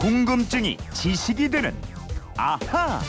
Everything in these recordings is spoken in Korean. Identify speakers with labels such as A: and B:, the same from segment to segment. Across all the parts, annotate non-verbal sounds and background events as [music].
A: 궁금증이 지식이 되는 아하.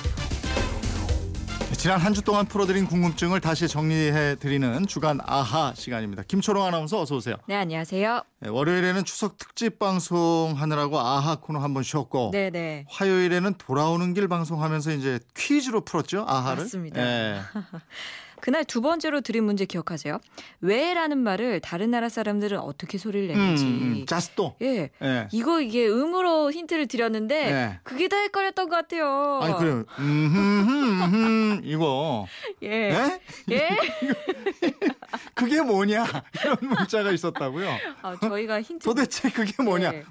B: 지난 한 주 동안 풀어드린 궁금증을 다시 정리해 드리는 주간 아하 시간입니다. 김초롱 아나운서 어서 오세요.
C: 네, 안녕하세요.
B: 네, 월요일에는 추석 특집 방송 하느라고 아하 코너 한 번 쉬었고
C: 네, 네.
B: 화요일에는 돌아오는 길 방송하면서 이제 퀴즈로 풀었죠 아하를.
C: 맞습니다.
B: 네. [laughs]
C: 그날 두 번째로 드린 문제 기억하세요? 왜라는 말을 다른 나라 사람들은 어떻게 소리를
B: 음,
C: 내는지.
B: 음, 자스도.
C: 예.
B: 예.
C: 이거 이게 음으로 힌트를 드렸는데
B: 네.
C: 그게 다 헷갈렸던 것 같아요.
B: 아니 그래요. 음흠, 이거. [laughs]
C: 예.
B: 예?
C: 예. [laughs]
B: 그게 뭐냐 이런 문자가 있었다고요.
C: 아, 저희가 힌트
B: 도대체 그게 뭐냐?
C: 네.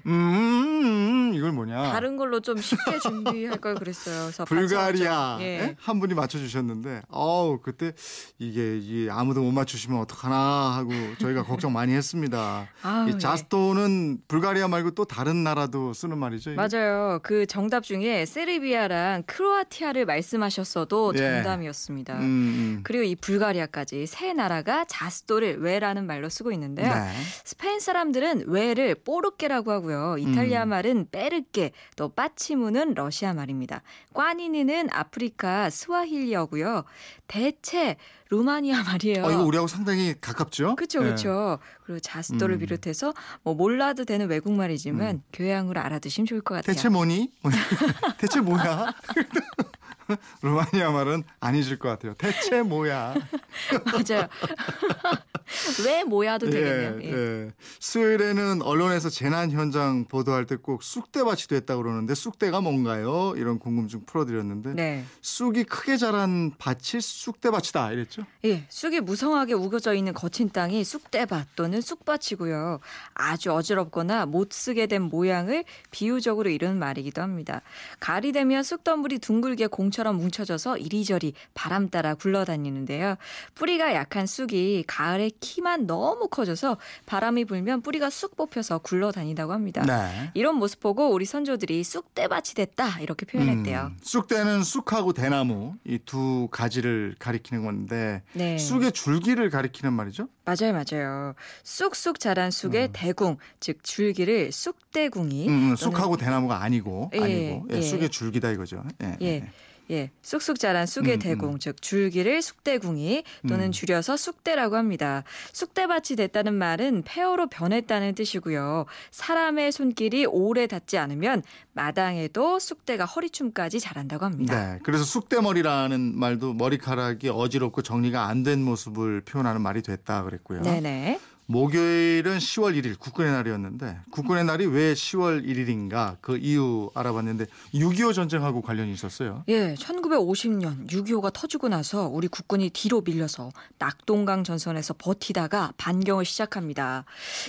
B: 음, 이걸 뭐냐?
C: 다른 걸로 좀 쉽게 준비할 걸 그랬어요. 그래서
B: 불가리아. 예?
C: 예.
B: 한 분이 맞춰주셨는데 어우 그때 이게, 이게 아무도 못 맞추시면 어떡하나 하고 저희가 걱정 많이 했습니다.
C: 아우,
B: 이
C: 예.
B: 자스토는 불가리아 말고 또 다른 나라도 쓰는 말이죠. 이게?
C: 맞아요. 그 정답 중에 세르비아랑 크로아티아를 말씀하셨어도
B: 예.
C: 정답이었습니다.
B: 음, 음.
C: 그리고 이 불가리아까지 세 나라가 자스도를 왜라는 말로 쓰고 있는데요.
B: 네.
C: 스페인 사람들은 왜를 뽀르케라고 하고요. 이탈리아
B: 음.
C: 말은 빼 르케, 또 빠치무는 러시아 말입니다. 꽈니니는 아프리카 스와힐리어고요. 대체 루마니아 [laughs] 말이에요.
B: 어, 이거 우리하고 상당히 가깝죠?
C: 그렇죠,
B: 예.
C: 그렇죠. 그리고 자스도를
B: 음.
C: 비롯해서 뭐 몰라도 되는 외국말이지만 교양으로 알아두시면 좋을 것 같아요.
B: 대체 뭐니? [laughs] 대체 뭐야? [laughs] [laughs] 루마니아 말은 안 잊을 것 같아요. 대체 뭐야? [laughs]
C: 맞아요. [laughs] 왜 모야도 되겠네요. 예.
B: 예. 수요일에는 언론에서 재난 현장 보도할 때 꼭 쑥대밭이 됐다고 그러는데 쑥대가 뭔가요? 이런 궁금증 풀어드렸는데
C: 네.
B: 쑥이 크게 자란 밭이 쑥대밭이다 이랬죠?
C: 예, 쑥이 무성하게 우겨져 있는 거친 땅이 쑥대밭 또는 쑥밭이고요. 아주 어지럽거나 못 쓰게 된 모양을 비유적으로 이루는 말이기도 합니다. 가을이 되면 쑥 덩굴이 둥글게 공처 럼 뭉쳐져서 이리저리 바람 따라 굴러다니는데요. 뿌리가 약한 쑥이 가을에 키만 너무 커져서 바람이 불면 뿌리가 쑥 뽑혀서 굴러다닌다고 합니다.
B: 네.
C: 이런 모습 보고 우리 선조들이 쑥대밭이 됐다 이렇게 표현했대요.
B: 음, 쑥대는 쑥하고 대나무 이 두 가지를 가리키는 건데
C: 네.
B: 쑥의 줄기를 가리키는 말이죠?
C: 맞아요, 맞아요. 쑥쑥 자란 쑥의 대궁, 즉 줄기를 쑥대궁이
B: 음, 음, 쑥하고 대나무가 아니고
C: 예,
B: 아니고 예,
C: 예.
B: 쑥의 줄기다 이거죠. 예.
C: 예. 쑥쑥 자란 쑥의
B: 음,
C: 대궁, 즉 줄기를 쑥대궁이 또는
B: 음.
C: 줄여서 쑥대라고 합니다. 쑥대밭이 됐다는 말은 폐허로 변했다는 뜻이고요. 사람의 손길이 오래 닿지 않으면 마당에도 쑥대가 허리춤까지 자란다고 합니다.
B: 네. 그래서 쑥대머리라는 말도 머리카락이 어지럽고 정리가 안 된 모습을 표현하는 말이 됐다 그랬고요.
C: 네네.
B: 목요일은 10월 1일 국군의 날이었는데 국군의 날이 왜 10월 1일인가 그 이유 알아봤는데 6.25 전쟁하고 관련이 있었어요.
C: 예, 1950년 6.25가 터지고 나서 우리 국군이 뒤로 밀려서 낙동강 전선에서 버티다가 반경을 시작합니다.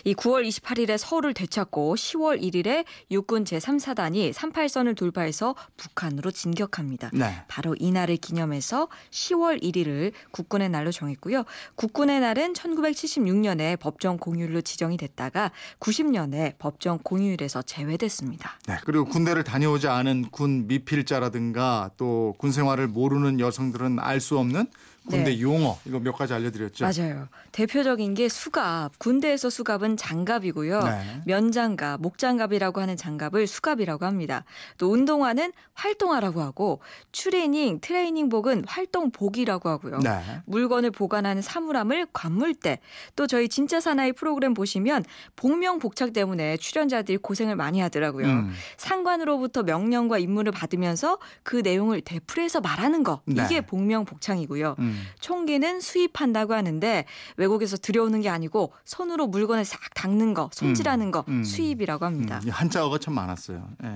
C: 이 9월 28일에 서울을 되찾고 10월 1일에 육군 제3사단이 38선을 돌파해서 북한으로 진격합니다.
B: 네.
C: 바로 이날을 기념해서 10월 1일을 국군의 날로 정했고요. 국군의 날은 1976년에 법정 공휴일로 지정이 됐다가 90년에 법정 공휴일에서 제외됐습니다.
B: 네. 그리고 군대를 다녀오지 않은 군 미필자라든가 또 군 생활을 모르는 여성들은 알 수 없는 군대
C: 네.
B: 용어 이거 몇 가지 알려드렸죠.
C: 맞아요. 대표적인 게 수갑. 군대에서 수갑은 장갑이고요.
B: 네.
C: 면장갑, 목장갑이라고 하는 장갑을 수갑이라고 합니다. 또 운동화는 활동화라고 하고 추리닝, 트레이닝복은 활동복이라고 하고요.
B: 네.
C: 물건을 보관하는 사물함을 관물대. 또 저희 진짜 사나이 프로그램 보시면 복명 복착 때문에 출연자들이 고생을 많이 하더라고요.
B: 음.
C: 상관으로부터 명령과 임무를 받으면서 그 내용을 되풀이해서 말하는 거. 이게
B: 네.
C: 복명 복창이고요.
B: 음.
C: 총기는 수입한다고 하는데 외국에서 들여오는 게 아니고 손으로 물건을 싹 닦는 거, 손질하는 거
B: 음.
C: 수입이라고 합니다.
B: 음, 이 한자어가 참 많았어요. 예.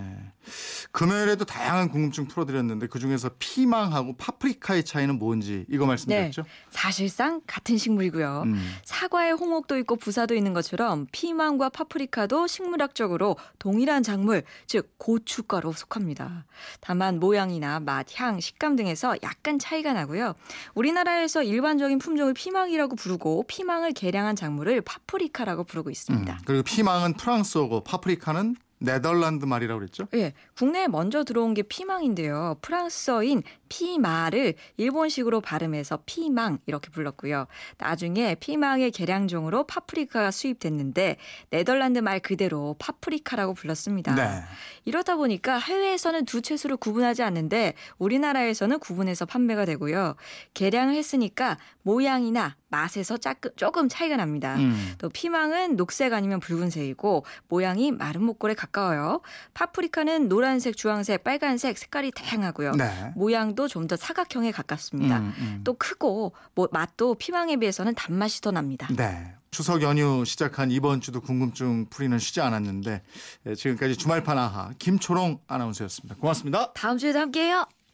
B: 금요일에도 다양한 궁금증 풀어드렸는데 그 중에서 피망하고 파프리카의 차이는 뭔지 이거 말씀드렸죠.
C: 사실상 같은 식물이고요.
B: 음.
C: 사과에 홍옥도 있고 부사도 있는 것처럼 피망과 파프리카도 식물학적으로 동일한 작물, 즉 고춧가루 속합니다. 다만 모양이나 맛, 향, 식감 등에서 약간 차이가 나고요. 우리 나라에서 일반적인 품종을 피망이라고 부르고 피망을 개량한 작물을 파프리카라고 부르고 있습니다.
B: 음. 그리고 피망은 프랑스어고 파프리카는 네덜란드 말이라고 그랬죠.
C: 예, 국내에 먼저 들어온 게 피망인데요. 프랑스어인 piment를 일본식으로 발음해서 피망 이렇게 불렀고요. 나중에 피망의 개량종으로 파프리카가 수입됐는데 네덜란드 말 그대로 파프리카라고 불렀습니다.
B: 네.
C: 이러다 보니까 해외에서는 두 채소를 구분하지 않는데 우리나라에서는 구분해서 판매가 되고요. 개량을 했으니까 모양이나 맛에서 조금 차이가 납니다.
B: 음.
C: 또 피망은 녹색 아니면 붉은색이고 모양이 마른 목골에 가까워요. 파프리카는 노란색, 주황색, 빨간색 색깔이 다양하고요.
B: 네.
C: 모양 도 좀 더 사각형에 가깝습니다.
B: 음, 음.
C: 또 크고 뭐 맛도 피망에 비해서는 단맛이 더 납니다.
B: 네. 추석 연휴 시작한 이번 주도 궁금증 풀이는 쉬지 않았는데 예, 지금까지 주말판 아하 김초롱 아나운서였습니다. 고맙습니다.
C: 다음 주에도 함께해요.